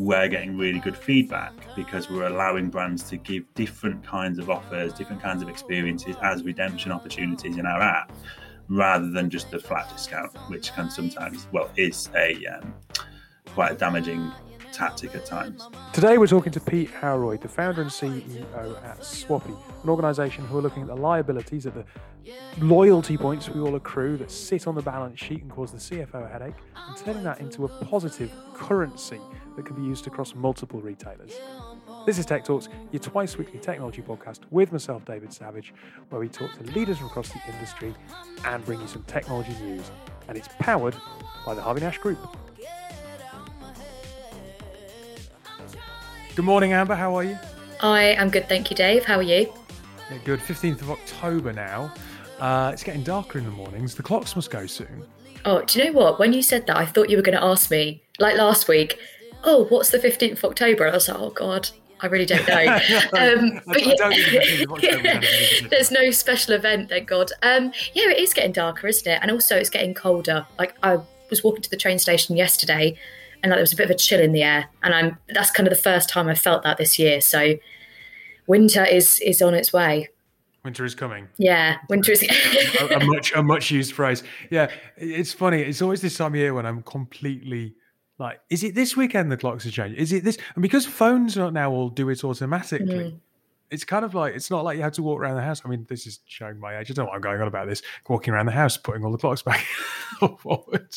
we're getting really good feedback because we're allowing brands to give different kinds of offers, different kinds of experiences as redemption opportunities in our app, rather than just the flat discount, which can sometimes, well, is a um, quite a damaging tactic at times. Today we're talking to Pete Howroyd, the founder and CEO at Swappy, an organisation who are looking at the liabilities of the loyalty points we all accrue that sit on the balance sheet and cause the CFO a headache, and turning that into a positive currency that can be used across multiple retailers. This is Tech Talks, your twice weekly technology podcast with myself, David Savage, where we talk to leaders from across the industry and bring you some technology news. And it's powered by the Harvey Nash Group. Good morning, Amber. How are you? I am good, thank you, Dave. How are you? Yeah, good. 15th of October now. Uh, it's getting darker in the mornings. The clocks must go soon. Oh, do you know what? When you said that, I thought you were going to ask me, like last week, oh, what's the 15th of October? And I was like, oh, God, I really don't know. um, but yeah, there's no special event, thank God. Um, yeah, it is getting darker, isn't it? And also, it's getting colder. Like, I was walking to the train station yesterday and like there was a bit of a chill in the air. And I'm that's kind of the first time I've felt that this year. So winter is is on its way. Winter is coming. Yeah, winter is a, a, much a much used phrase. Yeah, it's funny. It's always this time of year when I'm completely like, is it this weekend the clocks are changing? Is it this? And because phones now all do it automatically. Mm. It's kind of like it's not like you have to walk around the house. I mean, this is showing my age. I don't know what I'm going on about this. Walking around the house, putting all the clocks back forward.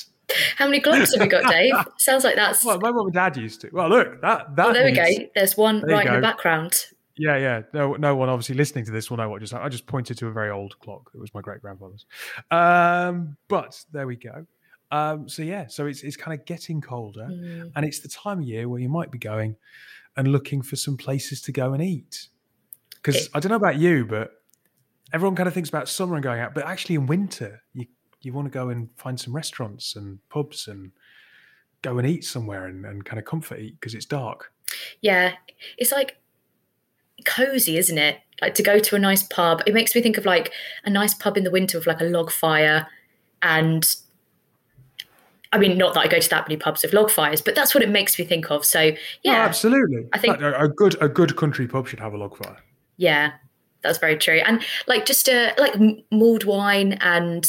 How many clocks have we got, Dave? Sounds like that's. Well, my mum and dad used to. Well, look, that that. Oh, there means... we go. There's one there right in the background. Yeah, yeah. No, no one obviously listening to this will know what just. I just pointed to a very old clock. It was my great grandfather's. Um, but there we go. Um, so yeah, so it's it's kind of getting colder, mm. and it's the time of year where you might be going and looking for some places to go and eat. Because I don't know about you, but everyone kind of thinks about summer and going out, but actually in winter you you want to go and find some restaurants and pubs and go and eat somewhere and, and kind of comfort eat because it's dark. Yeah, it's like cozy, isn't it? Like to go to a nice pub. It makes me think of like a nice pub in the winter with like a log fire and I mean, not that I go to that many pubs with log fires, but that's what it makes me think of. So yeah, oh, absolutely. I think a good a good country pub should have a log fire. Yeah, that's very true. And like just a like mulled wine and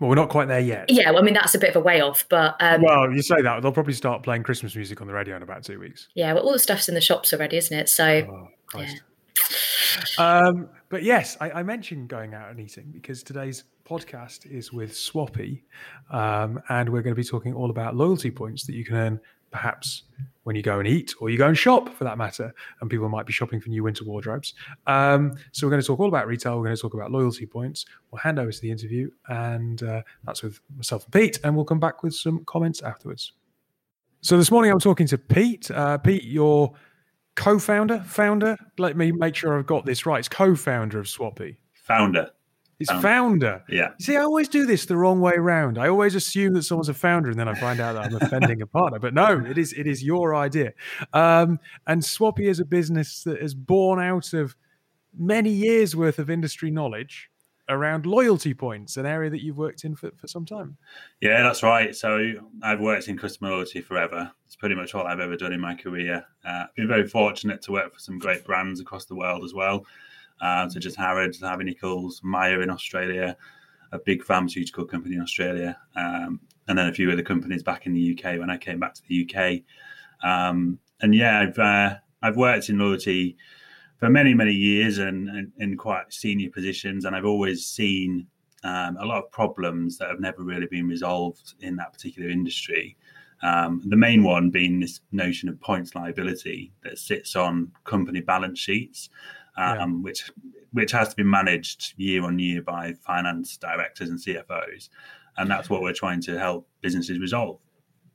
well, we're not quite there yet. Yeah, well, I mean that's a bit of a way off, but um, well, you say that they'll probably start playing Christmas music on the radio in about two weeks. Yeah, well, all the stuff's in the shops already, isn't it? So, oh, yeah. Um, but yes, I, I, mentioned going out and eating because today's podcast is with Swappy, um, and we're going to be talking all about loyalty points that you can earn perhaps when you go and eat or you go and shop for that matter. And people might be shopping for new winter wardrobes. Um, so we're going to talk all about retail. We're going to talk about loyalty points. We'll hand over to the interview, and uh, that's with myself and Pete. And we'll come back with some comments afterwards. So this morning I'm talking to Pete. Uh, Pete, you're co-founder, founder. Let me make sure I've got this right. It's co-founder of Swappy. Founder. It's um, founder. Yeah. see, I always do this the wrong way around. I always assume that someone's a founder, and then I find out that I'm offending a partner. But no, it is it is your idea. Um, and Swappy is a business that is born out of many years worth of industry knowledge around loyalty points, an area that you've worked in for, for some time. Yeah, that's right. So I've worked in customer loyalty forever. It's pretty much all I've ever done in my career. Uh, I've been very fortunate to work for some great brands across the world as well uh, such as Harrods, Harvey Nichols, Myer in Australia, a big pharmaceutical company in Australia, um, and then a few other companies back in the UK when I came back to the UK. Um, and yeah, I've uh, I've worked in loyalty for many many years and, and, in quite senior positions, and I've always seen um, a lot of problems that have never really been resolved in that particular industry. Um, the main one being this notion of points liability that sits on company balance sheets um, yeah. which which has to be managed year on year by finance directors and CFOs, and that's what we're trying to help businesses resolve.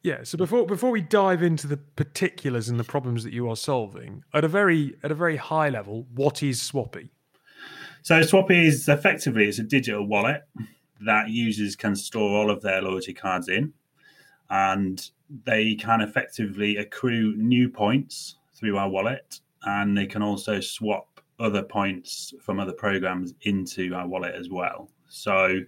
Yeah. So before before we dive into the particulars and the problems that you are solving at a very at a very high level, what is Swappy? So Swappy is effectively it's a digital wallet that users can store all of their loyalty cards in, and they can effectively accrue new points through our wallet, and they can also swap other points from other programs into our wallet as well. So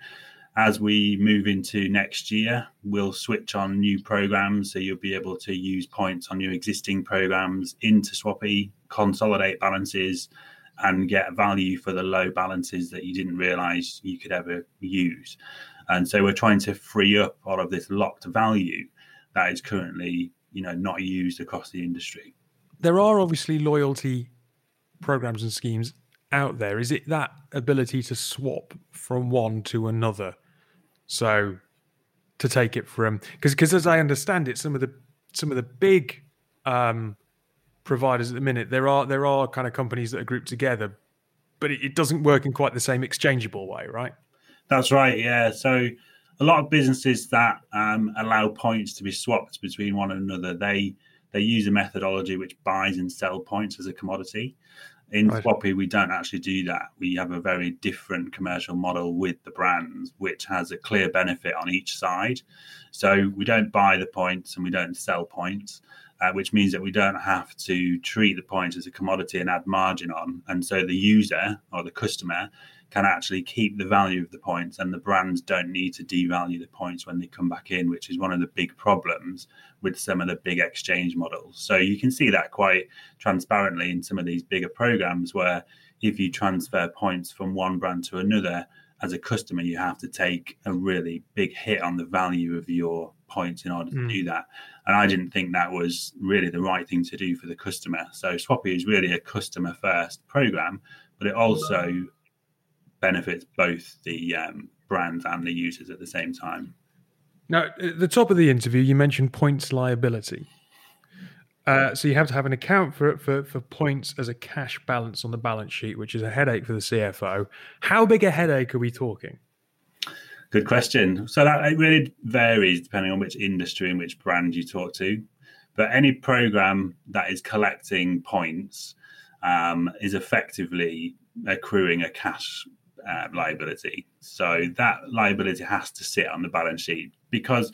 as we move into next year, we'll switch on new programs. So you'll be able to use points on your existing programs into Swappy, consolidate balances, and get value for the low balances that you didn't realize you could ever use. And so we're trying to free up all of this locked value that is currently, you know, not used across the industry. There are obviously loyalty programs and schemes out there. Is it that ability to swap from one to another? So to take it from because because as I understand it, some of the some of the big um, providers at the minute there are there are kind of companies that are grouped together, but it, it doesn't work in quite the same exchangeable way, right? That's right. Yeah. So a lot of businesses that um, allow points to be swapped between one another, they they use a methodology which buys and sell points as a commodity. In right. Swappy, we don't actually do that. We have a very different commercial model with the brands, which has a clear benefit on each side. So we don't buy the points and we don't sell points, uh, which means that we don't have to treat the points as a commodity and add margin on. And so the user or the customer can actually keep the value of the points and the brands don't need to devalue the points when they come back in which is one of the big problems with some of the big exchange models. So you can see that quite transparently in some of these bigger programs where if you transfer points from one brand to another as a customer you have to take a really big hit on the value of your points in order to mm. do that. And i didn't think that was really the right thing to do for the customer. So swappy is really a customer first program but it also benefits both the um, brands and the users at the same time. Now, at the top of the interview, you mentioned points liability. Uh, so you have to have an account for, for for points as a cash balance on the balance sheet, which is a headache for the CFO. How big a headache are we talking? Good question. So that it really varies depending on which industry and which brand you talk to. But any program that is collecting points um, is effectively accruing a cash uh, liability. So that liability has to sit on the balance sheet because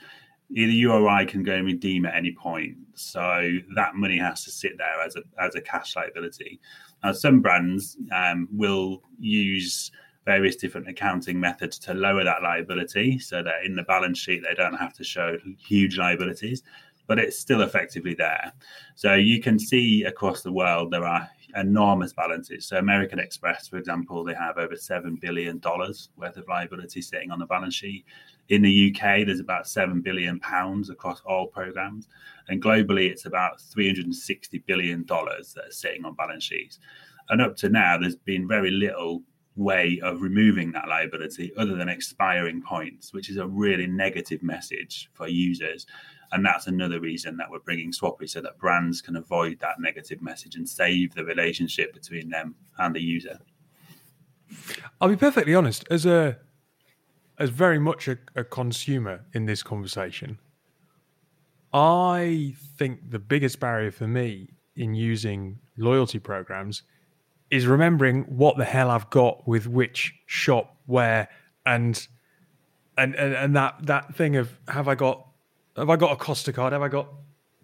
either you or I can go and redeem at any point. So that money has to sit there as a as a cash liability. Now, some brands um, will use various different accounting methods to lower that liability so that in the balance sheet they don't have to show huge liabilities but it's still effectively there so you can see across the world there are enormous balances. So American Express, for example, they have over seven billion dollars worth of liability sitting on the balance sheet. In the UK, there's about seven billion pounds across all programs, and globally, it's about 360 billion dollars that are sitting on balance sheets. And up to now, there's been very little way of removing that liability other than expiring points, which is a really negative message for users. And that's another reason that we're bringing Swappy so that brands can avoid that negative message and save the relationship between them and the user. I'll be perfectly honest, as a as very much a, a consumer in this conversation, I think the biggest barrier for me in using loyalty programs is remembering what the hell I've got with which shop where and and and, and that that thing of have I got have I got a Costa card? Have I got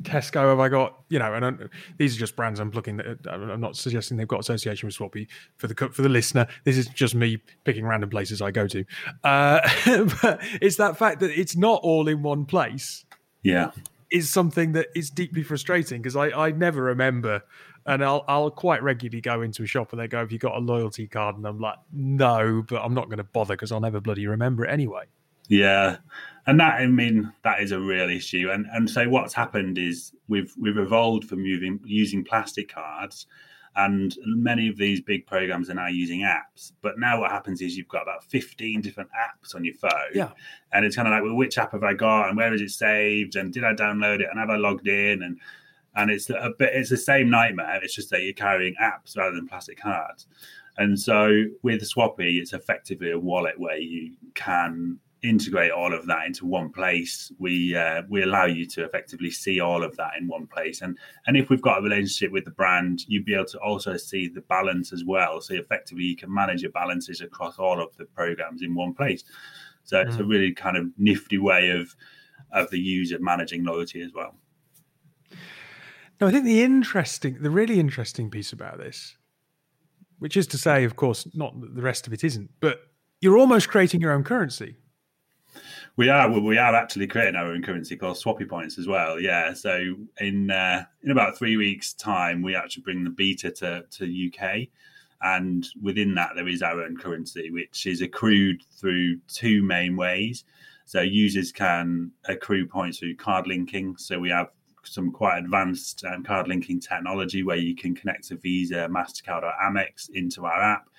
Tesco? Have I got you know? And I'm, these are just brands I'm looking. At, I'm not suggesting they've got association with Swappy for the for the listener. This is just me picking random places I go to. Uh, but it's that fact that it's not all in one place. Yeah, is something that is deeply frustrating because I I never remember. And I'll I'll quite regularly go into a shop and they go, "Have you got a loyalty card?" And I'm like, "No," but I'm not going to bother because I'll never bloody remember it anyway. Yeah, and that I mean that is a real issue. And and so what's happened is we've we've evolved from moving using plastic cards, and many of these big programs are now using apps. But now what happens is you've got about fifteen different apps on your phone. Yeah, and it's kind of like, well, which app have I got, and where is it saved, and did I download it, and have I logged in, and and it's a bit it's the same nightmare. It's just that you're carrying apps rather than plastic cards. And so with Swappy, it's effectively a wallet where you can integrate all of that into one place, we uh, we allow you to effectively see all of that in one place. And and if we've got a relationship with the brand, you'd be able to also see the balance as well. So effectively, you can manage your balances across all of the programs in one place. So it's mm. a really kind of nifty way of of the user managing loyalty as well. No, I think the interesting, the really interesting piece about this, which is to say, of course, not that the rest of it isn't, but you're almost creating your own currency We are we are actually creating our own currency called Swappy Points as well. Yeah. So in uh, in about three weeks' time, we actually bring the beta to to UK, and within that there is our own currency, which is accrued through two main ways. So users can accrue points through card linking. So we have some quite advanced um, card linking technology where you can connect a Visa, Mastercard, or Amex into our app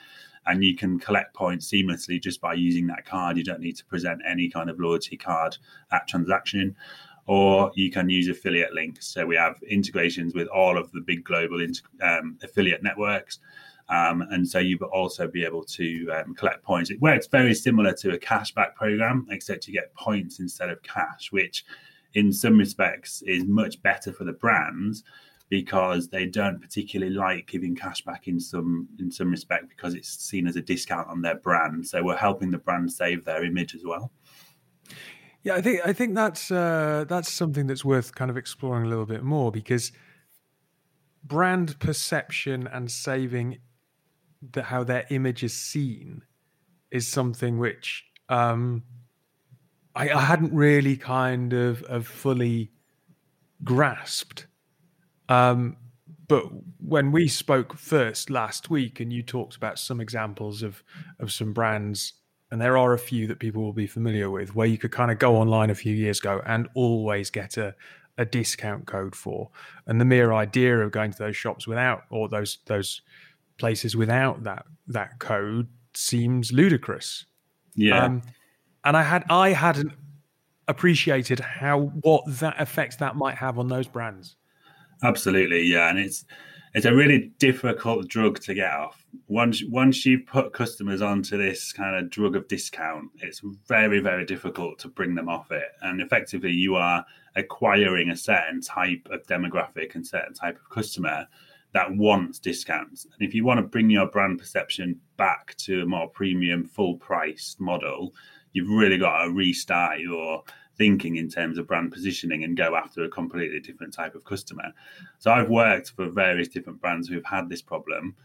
and you can collect points seamlessly just by using that card. You don't need to present any kind of loyalty card at transaction. Or you can use affiliate links. So we have integrations with all of the big global um, affiliate networks. Um, and so you will also be able to um, collect points. It works very similar to a cashback program, except you get points instead of cash, which in some respects is much better for the brands because they don't particularly like giving cash back in some in some respect because it's seen as a discount on their brand. So we're helping the brand save their image as well. Yeah, I think I think that's uh, that's something that's worth kind of exploring a little bit more because brand perception and saving the, how their image is seen is something which um, I, I hadn't really kind of, of fully grasped um, but when we spoke first last week, and you talked about some examples of of some brands, and there are a few that people will be familiar with, where you could kind of go online a few years ago and always get a a discount code for, and the mere idea of going to those shops without or those those places without that that code seems ludicrous. Yeah. Um, and I had I hadn't appreciated how what that effect that might have on those brands. Absolutely, yeah, and it's it's a really difficult drug to get off. Once once you put customers onto this kind of drug of discount, it's very very difficult to bring them off it. And effectively, you are acquiring a certain type of demographic and certain type of customer that wants discounts. And if you want to bring your brand perception back to a more premium, full price model, you've really got to restart your thinking in terms of brand positioning and go after a completely different type of customer. So I've worked for various different brands who've had this problem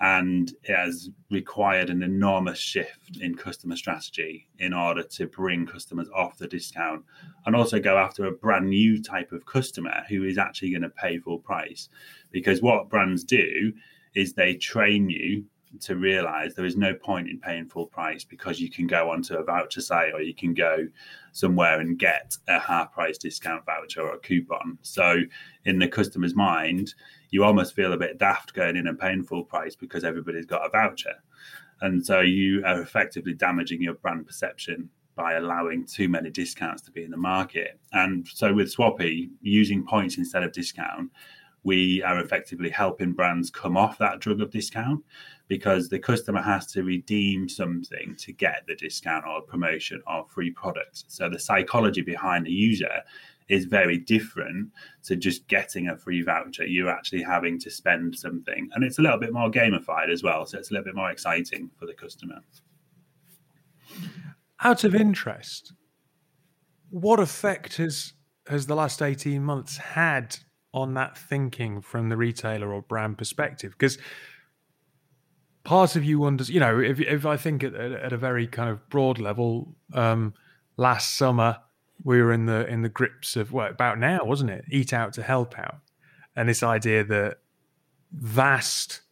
and it has required an enormous shift in customer strategy in order to bring customers off the discount and also go after a brand new type of customer who is actually going to pay full price because what brands do is they train you to realize there is no point in paying full price because you can go onto a voucher site or you can go somewhere and get a half price discount voucher or a coupon. So, in the customer's mind, you almost feel a bit daft going in and paying full price because everybody's got a voucher. And so, you are effectively damaging your brand perception by allowing too many discounts to be in the market. And so, with Swappy, using points instead of discount, we are effectively helping brands come off that drug of discount because the customer has to redeem something to get the discount or promotion or free products. So the psychology behind the user is very different to just getting a free voucher. You're actually having to spend something, and it's a little bit more gamified as well. So it's a little bit more exciting for the customer. Out of interest, what effect has has the last 18 months had on that thinking from the retailer or brand perspective? Because part of you wonders, you know, if if I think at, at a very kind of broad level, um, last summer we were in the in the grips of what about now, wasn't it? Eat out to help out, and this idea that vast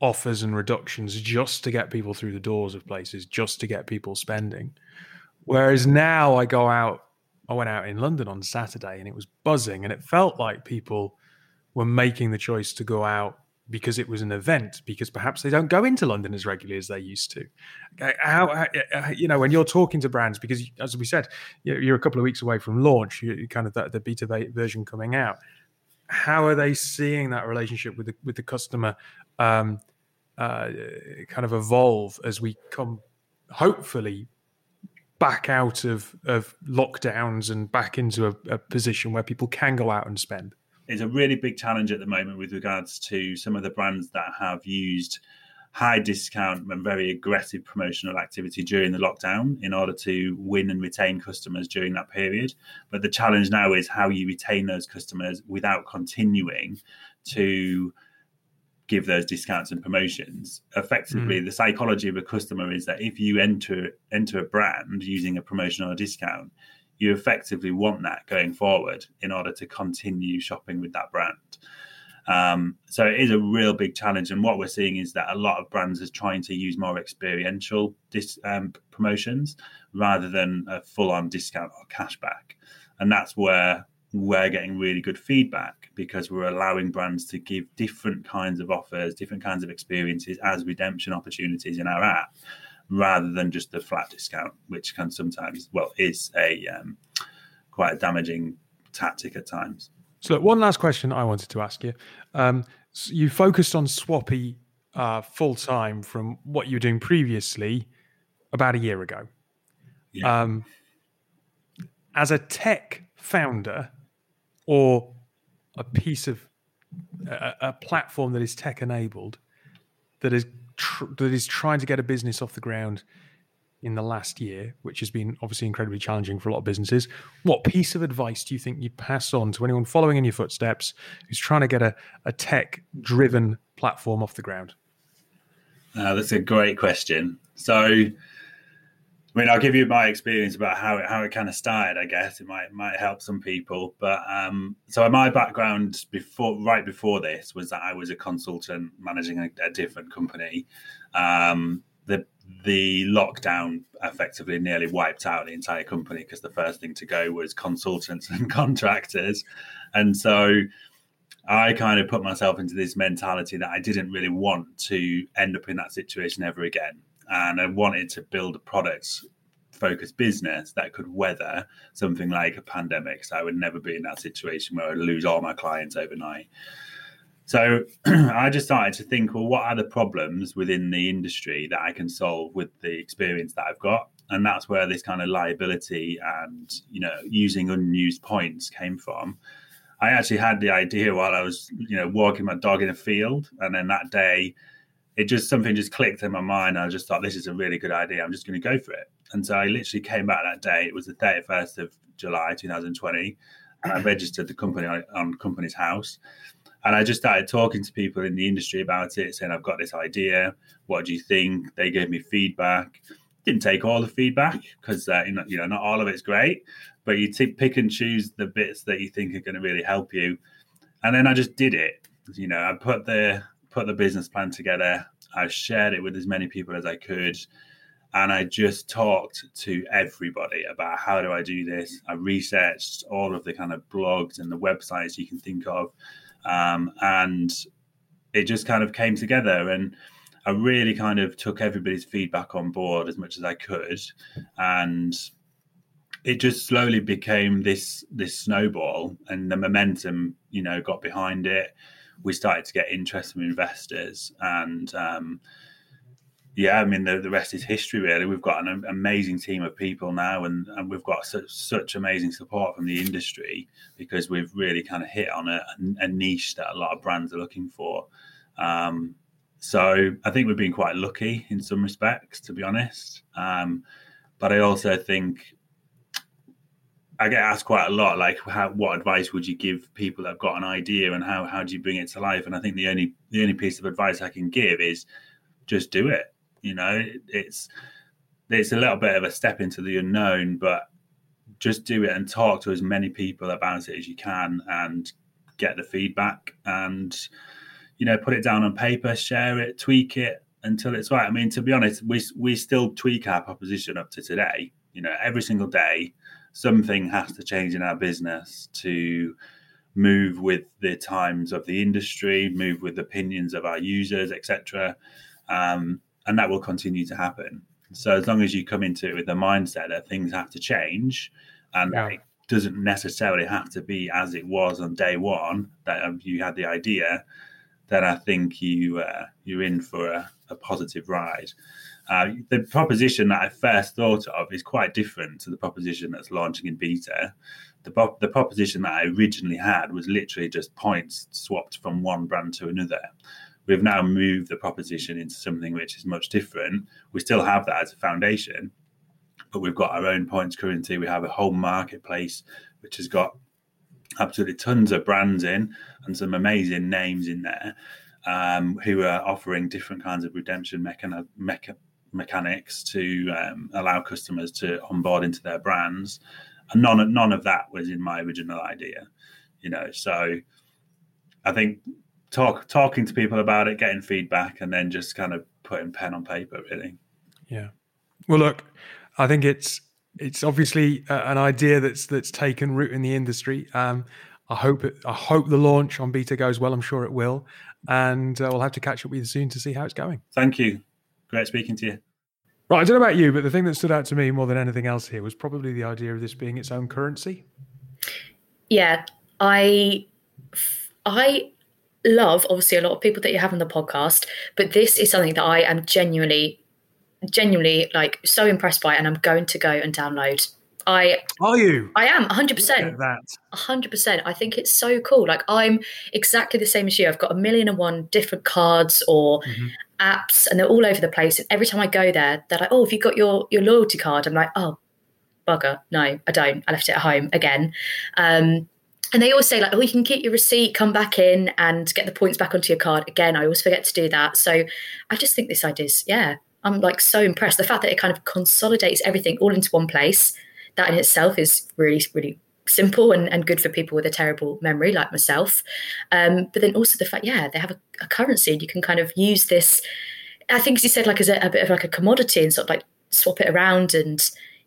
offers and reductions just to get people through the doors of places, just to get people spending. Whereas now I go out, I went out in London on Saturday and it was buzzing, and it felt like people were making the choice to go out because it was an event because perhaps they don't go into London as regularly as they used to. How, how uh, you know when you're talking to brands because as we said you're a couple of weeks away from launch, you kind of the, the beta version coming out. How are they seeing that relationship with the with the customer um, uh, kind of evolve as we come hopefully back out of of lockdowns and back into a, a position where people can go out and spend? It's a really big challenge at the moment with regards to some of the brands that have used high discount and very aggressive promotional activity during the lockdown in order to win and retain customers during that period. But the challenge now is how you retain those customers without continuing to give those discounts and promotions. Effectively, mm. the psychology of a customer is that if you enter enter a brand using a promotion or a discount, you effectively want that going forward in order to continue shopping with that brand. Um, so it is a real big challenge, and what we're seeing is that a lot of brands are trying to use more experiential dis, um, promotions rather than a full-on discount or cashback, and that's where we're getting really good feedback because we're allowing brands to give different kinds of offers, different kinds of experiences as redemption opportunities in our app, rather than just the flat discount, which can sometimes, well, is a um, quite a damaging tactic at times. So, look, one last question I wanted to ask you. Um, so you focused on Swappy uh, full time from what you were doing previously about a year ago. Yeah. Um, as a tech founder, or a piece of a, a platform that is tech enabled that is tr- that is trying to get a business off the ground in the last year, which has been obviously incredibly challenging for a lot of businesses. What piece of advice do you think you'd pass on to anyone following in your footsteps who's trying to get a, a tech driven platform off the ground? Uh, that's a great question. So, I mean, I'll give you my experience about how it how it kind of started. I guess it might might help some people. But um, so my background before right before this was that I was a consultant managing a, a different company. Um, the the lockdown effectively nearly wiped out the entire company because the first thing to go was consultants and contractors, and so I kind of put myself into this mentality that I didn't really want to end up in that situation ever again and I wanted to build a product focused business that could weather something like a pandemic. So I would never be in that situation where I'd lose all my clients overnight. So I just started to think, well, what are the problems within the industry that I can solve with the experience that I've got? And that's where this kind of liability and you know using unused points came from. I actually had the idea while I was you know walking my dog in a field, and then that day it just something just clicked in my mind. I just thought this is a really good idea. I'm just going to go for it. And so I literally came back that day. It was the 31st of July 2020. And I registered the company on, Companies House. And I just started talking to people in the industry about it, saying, I've got this idea. What do you think? They gave me feedback. Didn't take all the feedback because, uh, you, know, you know, not all of it's great, but you t- pick and choose the bits that you think are going to really help you. And then I just did it. You know, I put the put the business plan together. I shared it with as many people as I could. And I just talked to everybody about how do I do this. I researched all of the kind of blogs and the websites you can think of. Um, and it just kind of came together. And I really kind of took everybody's feedback on board as much as I could. And it just slowly became this this snowball and the momentum you know got behind it we started to get interest from investors and um, yeah, I mean the, the rest is history. Really, we've got an amazing team of people now, and, and we've got such, such amazing support from the industry because we've really kind of hit on a, a niche that a lot of brands are looking for. Um, so I think we've been quite lucky in some respects, to be honest. Um, but I also think I get asked quite a lot, like, how, what advice would you give people that've got an idea, and how how do you bring it to life? And I think the only the only piece of advice I can give is just do it. You know, it's it's a little bit of a step into the unknown, but just do it and talk to as many people about it as you can, and get the feedback, and you know, put it down on paper, share it, tweak it until it's right. I mean, to be honest, we we still tweak our proposition up to today. You know, every single day something has to change in our business to move with the times of the industry, move with the opinions of our users, etc. Um, and that will continue to happen. So as long as you come into it with the mindset that things have to change, and yeah. it doesn't necessarily have to be as it was on day one that um, you had the idea, then I think you uh, you're in for a, a positive ride. Uh, the proposition that I first thought of is quite different to the proposition that's launching in beta. The, the proposition that I originally had was literally just points swapped from one brand to another. We've now moved the proposition into something which is much different. We still have that as a foundation, but we've got our own points currency. We have a whole marketplace which has got absolutely tons of brands in and some amazing names in there. um, who are offering different kinds of redemption mechani- mecha- mechanics to um, allow customers to onboard into their brands. And none, none of that was in my original idea, you know. So I think talk talking to people about it, getting feedback, and then just kind of putting pen on paper, really. Yeah. Well, look, I think it's it's obviously uh, an idea that's that's taken root in the industry. Um, I hope it, I hope the launch on beta goes well. I'm sure it will, and uh, we'll have to catch up with you soon to see how it's going. Thank you. Great speaking to you. Right, I don't know about you, but the thing that stood out to me more than anything else here was probably the idea of this being its own currency. Yeah, I I love obviously a lot of people that you have on the podcast, but this is something that I am genuinely genuinely like so impressed by and I'm going to go and download. I Are you? I am 100%. That. 100%. I think it's so cool. Like I'm exactly the same as you. I've got a million and one different cards or mm-hmm. apps and they're all over the place and every time I go there they're like, "Oh, have you got your your loyalty card?" I'm like, "Oh, bugger. No, I don't. I left it at home again." Um and they always say like, oh, you can keep your receipt, come back in, and get the points back onto your card. Again, I always forget to do that. So I just think this idea is, yeah, I'm like so impressed. The fact that it kind of consolidates everything all into one place, that in itself is really, really simple and, and good for people with a terrible memory like myself. Um, but then also the fact, yeah, they have a, a currency and you can kind of use this. I think as you said, like as a, a bit of like a commodity and sort of like swap it around and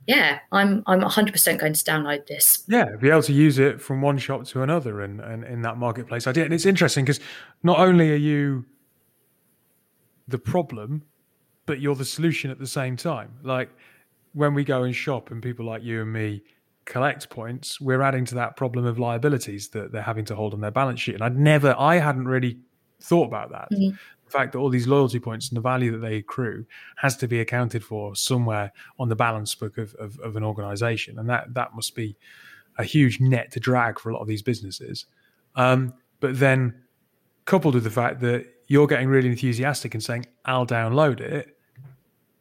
yeah, I'm I'm 100% going to download this. Yeah, be able to use it from one shop to another and, and in that marketplace idea. And it's interesting because not only are you the problem, but you're the solution at the same time. Like when we go and shop and people like you and me collect points, we're adding to that problem of liabilities that they're having to hold on their balance sheet. And I'd never, I hadn't really thought about that. Mm-hmm. The fact that all these loyalty points and the value that they accrue has to be accounted for somewhere on the balance book of, of, of an organization. And that, that must be a huge net to drag for a lot of these businesses. Um, but then coupled with the fact that you're getting really enthusiastic and saying, I'll download it,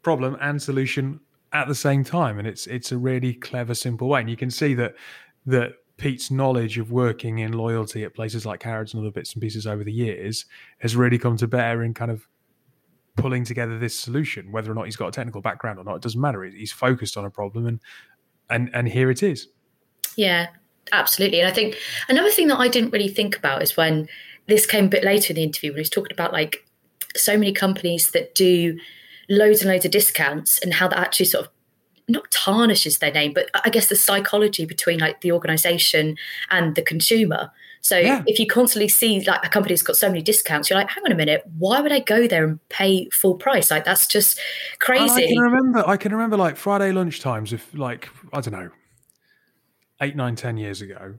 problem and solution at the same time. And it's it's a really clever, simple way. And you can see that that Pete's knowledge of working in loyalty at places like Harrods and other bits and pieces over the years has really come to bear in kind of pulling together this solution. Whether or not he's got a technical background or not, it doesn't matter. He's focused on a problem, and and and here it is. Yeah, absolutely. And I think another thing that I didn't really think about is when this came a bit later in the interview when he's talking about like so many companies that do loads and loads of discounts and how that actually sort of not tarnishes their name, but I guess the psychology between like the organization and the consumer. So yeah. if you constantly see like a company's got so many discounts, you're like, hang on a minute, why would I go there and pay full price? Like that's just crazy. I can remember I can remember like Friday lunchtimes if like, I don't know, eight, nine, ten years ago,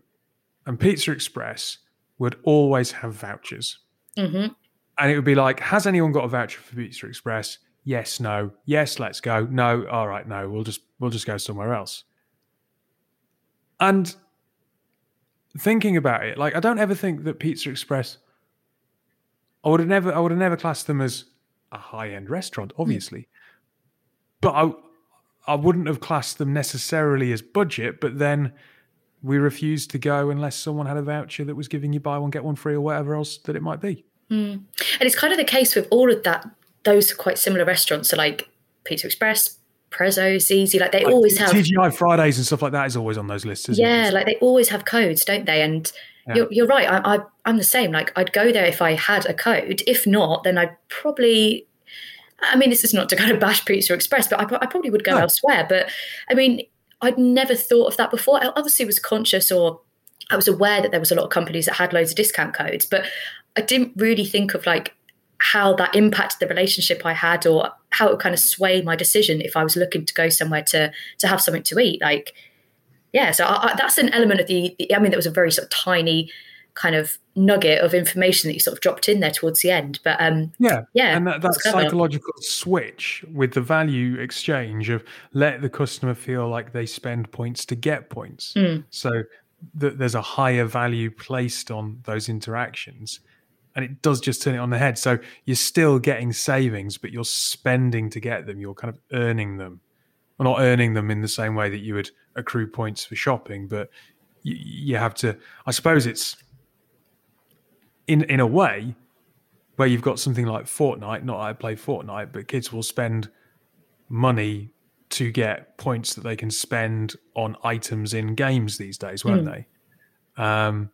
and Pizza Express would always have vouchers. Mm-hmm. And it would be like, has anyone got a voucher for Pizza Express? Yes, no, yes, let's go. No, all right, no, we'll just we'll just go somewhere else. And thinking about it, like I don't ever think that Pizza Express I would have never I would have never classed them as a high-end restaurant, hmm. obviously. Mm. But I I wouldn't have classed them necessarily as budget, but then we refused to go unless someone had a voucher that was giving you buy one get one free or whatever else that it might be. Mm. And it's kind of the case with all of that those are quite similar restaurants. So like Pizza Express, Prezzo, Zizzi, like they like always have TGI Fridays and stuff like that is always on those lists. yeah, it? like they always have codes, don't they? And yeah. you're, you're right. I, I, I'm the same. Like I'd go there if I had a code. If not, then I'd probably. I mean, this is not to kind of bash Pizza Express, but I, I probably would go no. elsewhere. But I mean, I'd never thought of that before. I obviously was conscious or I was aware that there was a lot of companies that had loads of discount codes, but I didn't really think of like how that impacted the relationship I had or how it would kind of sway my decision if I was looking to go somewhere to to have something to eat. Like, yeah, so I, I, that's an element of the, the. I mean, that was a very sort of tiny kind of nugget of information that you sort of dropped in there towards the end. But um, yeah, yeah, and that, that psychological switch with the value exchange of let the customer feel like they spend points to get points. Mm. So that there's a higher value placed on those interactions and it does just turn it on the head. So you're still getting savings, but you're spending to get them. You're kind of earning them. Well, not earning them in the same way that you would accrue points for shopping, but you, you have to. I suppose it's in in a way where you've got something like Fortnite, not I play Fortnite, but kids will spend money to get points that they can spend on items in games these days, won't mm. they? Um,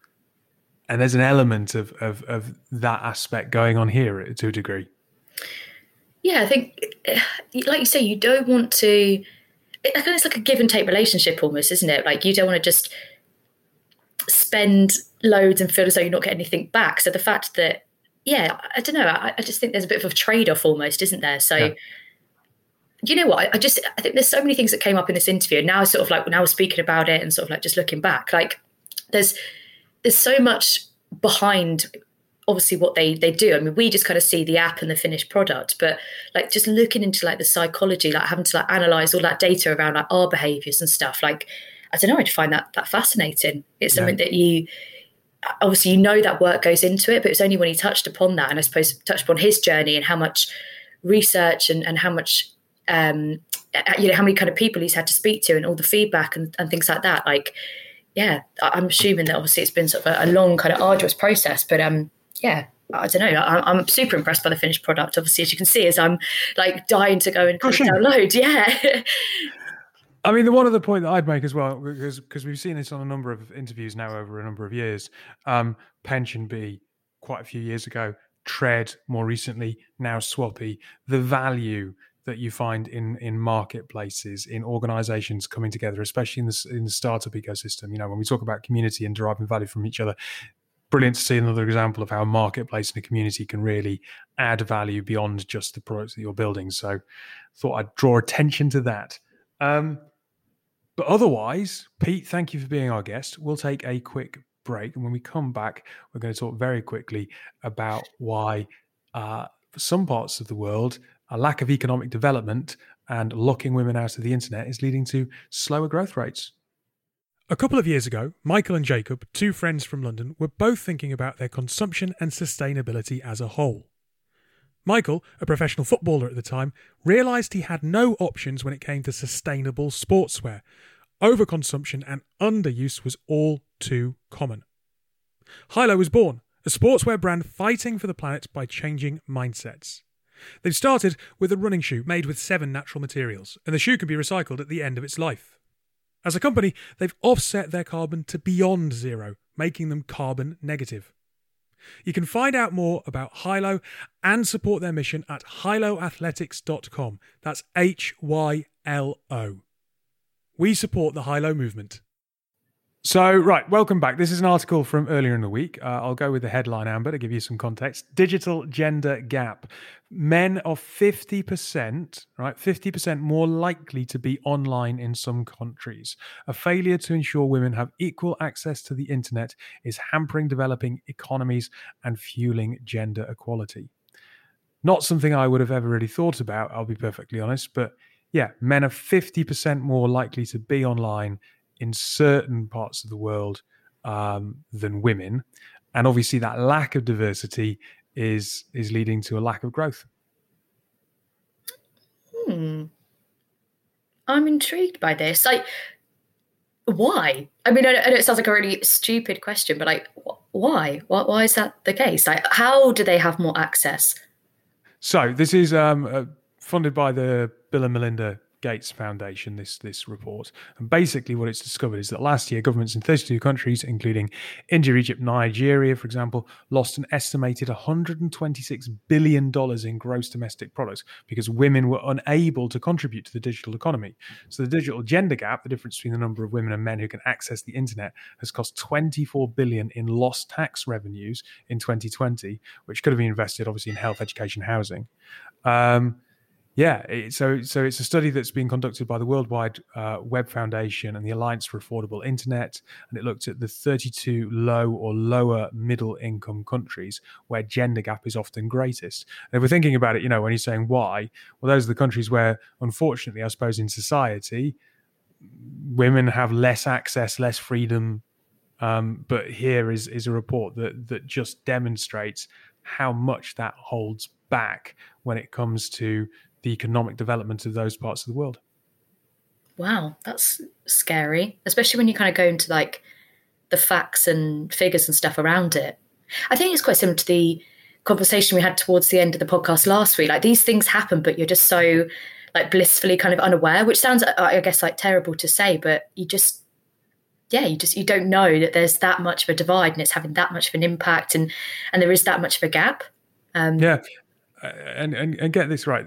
and there's an element of, of, of that aspect going on here to a degree. Yeah, I think, eh, like you say, you don't want to. It's like a give and take relationship almost, isn't it? Like you don't want to just spend loads and feel as though you're not getting anything back. So the fact that, yeah, I don't know, I, I just think there's a bit of a trade off almost, isn't there? So. Yeah you know what? I just I think there's so many things that came up in this interview. Now, sort of like now we're speaking about it and sort of like just looking back, like there's there's so much behind obviously what they they do. I mean, we just kind of see the app and the finished product, but like just looking into like the psychology, like having to like analyze all that data around like our behaviors and stuff. Like, I don't know, I find that that fascinating. It's something yeah. that you obviously you know that work goes into it, but it's only when he touched upon that and I suppose touched upon his journey and how much research and, and how much um you know how many kind of people he's had to speak to and all the feedback and, and things like that. Like yeah, I'm assuming that obviously it's been sort of a, a long, kind of arduous process, but um, yeah, I don't know. I, am super impressed by the finished product. Obviously, as you can see, as I'm like dying to go and download. Yeah. I mean, the one other point that I'd make as well, because because we've seen this on a number of interviews now over a number of years. Um, B, quite a few years ago, Tread more recently, now Swappy. The value that you find in in marketplaces in organizations coming together especially in the in the startup ecosystem you know when we talk about community and deriving value from each other brilliant to see another example of how a marketplace and a community can really add value beyond just the products that you're building. So thought i'd draw attention to that. Um, but otherwise pete thank you for being our guest. We'll take a quick break and when we come back we're going to talk very quickly about why uh, some parts of the world a lack of economic development and locking women out of the internet is leading to slower growth rates. A couple of years ago, Michael and Jacob, two friends from London, were both thinking about their consumption and sustainability as a whole. Michael, a professional footballer at the time, realised he had no options when it came to sustainable sportswear. Overconsumption and underuse was all too common. HYLO was born, a sportswear brand fighting for the planet by changing mindsets. They've started with a running shoe made with seven natural materials, and the shoe can be recycled at the end of its life. As a company, they've offset their carbon to beyond zero, making them carbon negative. You can find out more about HYLO and support their mission at hyloathletics.com. That's H Y L O. We support the HYLO movement. So, right, welcome back. This is an article from earlier in the week. Uh, I'll go with the headline, Amber, to give you some context. Digital gender gap. Men are 50%, right, 50% more likely to be online in some countries. A failure to ensure women have equal access to the internet is hampering developing economies and fueling gender equality. Not something I would have ever really thought about, I'll be perfectly honest, but yeah, men are 50% more likely to be online in certain parts of the world um, than women, and obviously that lack of diversity is is leading to a lack of growth. Hmm. I'm intrigued by this. Like, why? I mean, I know it sounds like a really stupid question, but like, why? Why, why is that the case? Like, how do they have more access? So this is um, uh, funded by the Bill and Melinda Gates Foundation, this, this report. And basically, what it's discovered is that last year, governments in 32 countries, including India, Egypt, Nigeria, for example, lost an estimated $126 billion in gross domestic products because women were unable to contribute to the digital economy. So, the digital gender gap, the difference between the number of women and men who can access the internet, has cost 24 billion in lost tax revenues in 2020, which could have been invested, obviously, in health, education, housing. Um, yeah, it, so so it's a study that's been conducted by the Worldwide uh, Web Foundation and the Alliance for Affordable Internet, and it looked at the 32 low or lower middle income countries where gender gap is often greatest. And if we're thinking about it, you know, when you're saying why, well, those are the countries where, unfortunately, I suppose in society, women have less access, less freedom. Um, but here is is a report that that just demonstrates how much that holds back when it comes to the economic development of those parts of the world. Wow, that's scary, especially when you kind of go into like the facts and figures and stuff around it. I think it's quite similar to the conversation we had towards the end of the podcast last week. Like these things happen, but you're just so like blissfully kind of unaware, which sounds, I guess, like terrible to say, but you just, yeah, you just you don't know that there's that much of a divide and it's having that much of an impact, and and there is that much of a gap. Um, yeah, and, and and get this right,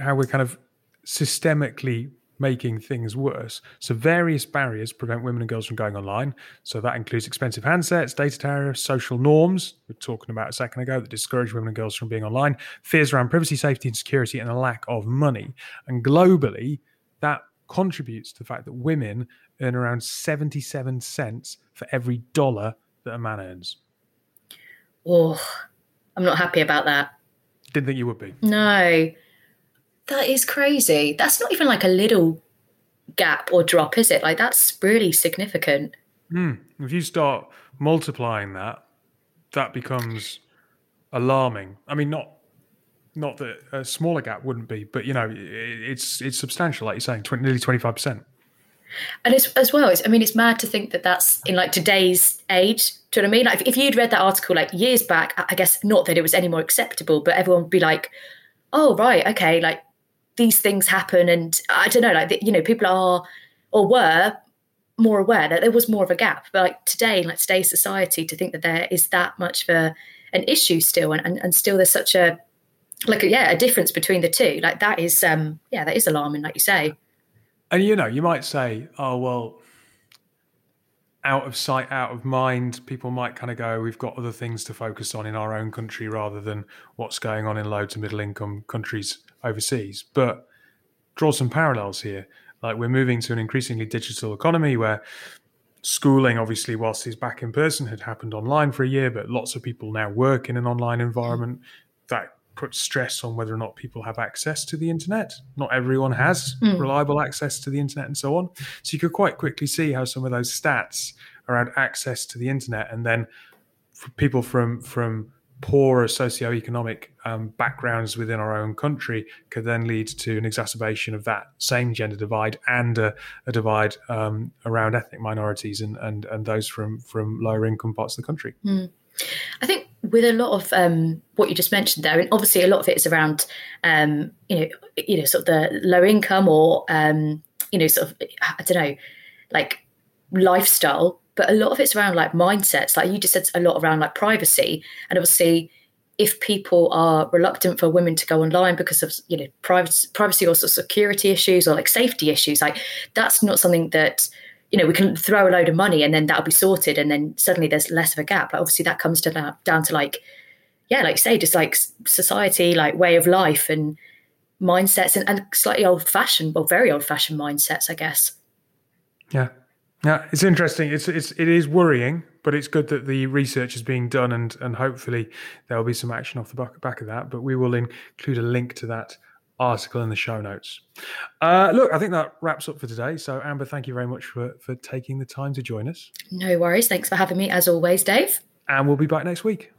how we're kind of systemically making things worse. So, various barriers prevent women and girls from going online. So, that includes expensive handsets, data tariffs, social norms, we are talking about a second ago, that discourage women and girls from being online, fears around privacy, safety, and security, and a lack of money. And globally, that contributes to the fact that women earn around 77 cents for every dollar that a man earns. Oh, I'm not happy about that. Didn't think you would be. No. That is crazy. That's not even like a little gap or drop, is it? Like that's really significant. Mm. If you start multiplying that, that becomes alarming. I mean, not not that a smaller gap wouldn't be, but you know, it's it's substantial, like you're saying, 20, nearly twenty five percent. And it's, as well, I mean, it's mad to think that that's in like today's age. Do you know what I mean? Like, if, if you'd read that article like years back, I guess not that it was any more acceptable, but everyone would be like, "Oh, right, okay, like these things happen and i don't know like you know people are or were more aware that there was more of a gap but like today like today's society to think that there is that much of a, an issue still and, and, and still there's such a like a, yeah a difference between the two like that is um yeah that is alarming like you say and you know you might say oh well out of sight, out of mind. People might kind of go, we've got other things to focus on in our own country rather than what's going on in low to middle income countries overseas. But draw some parallels here. Like we're moving to an increasingly digital economy where schooling, obviously, whilst is back in person, had happened online for a year, but lots of people now work in an online environment. That puts stress on whether or not people have access to the internet. Not everyone has mm. reliable access to the internet and so on. So you could quite quickly see how some of those stats around access to the internet and then people from from poorer socioeconomic um, backgrounds within our own country could then lead to an exacerbation of that same gender divide and a, a divide um, around ethnic minorities and, and, and those from, from lower income parts of the country. Mm. I think with a lot of um, what you just mentioned there, and obviously a lot of it is around, um, you know, you know, sort of the low income or, um, you know, sort of, I don't know, like lifestyle, but a lot of it's around like mindsets. Like you just said, a lot around like privacy, and obviously, if people are reluctant for women to go online because of you know privacy, privacy or security issues or like safety issues, like that's not something that you know, we can throw a load of money and then that'll be sorted, and then suddenly there's less of a gap. Like obviously, that comes to down to like, yeah, like say, just like society, like way of life and mindsets, and, and slightly old fashioned, well, very old fashioned mindsets, I guess. Yeah, yeah, it's interesting. It's it's it is worrying, but it's good that the research is being done, and and hopefully there will be some action off the back of that. But we will include a link to that article in the show notes. Uh, look, I think that wraps up for today. So, Amber, thank you very much for, for taking the time to join us. No worries. Thanks for having me, as always, Dave. And we'll be back next week.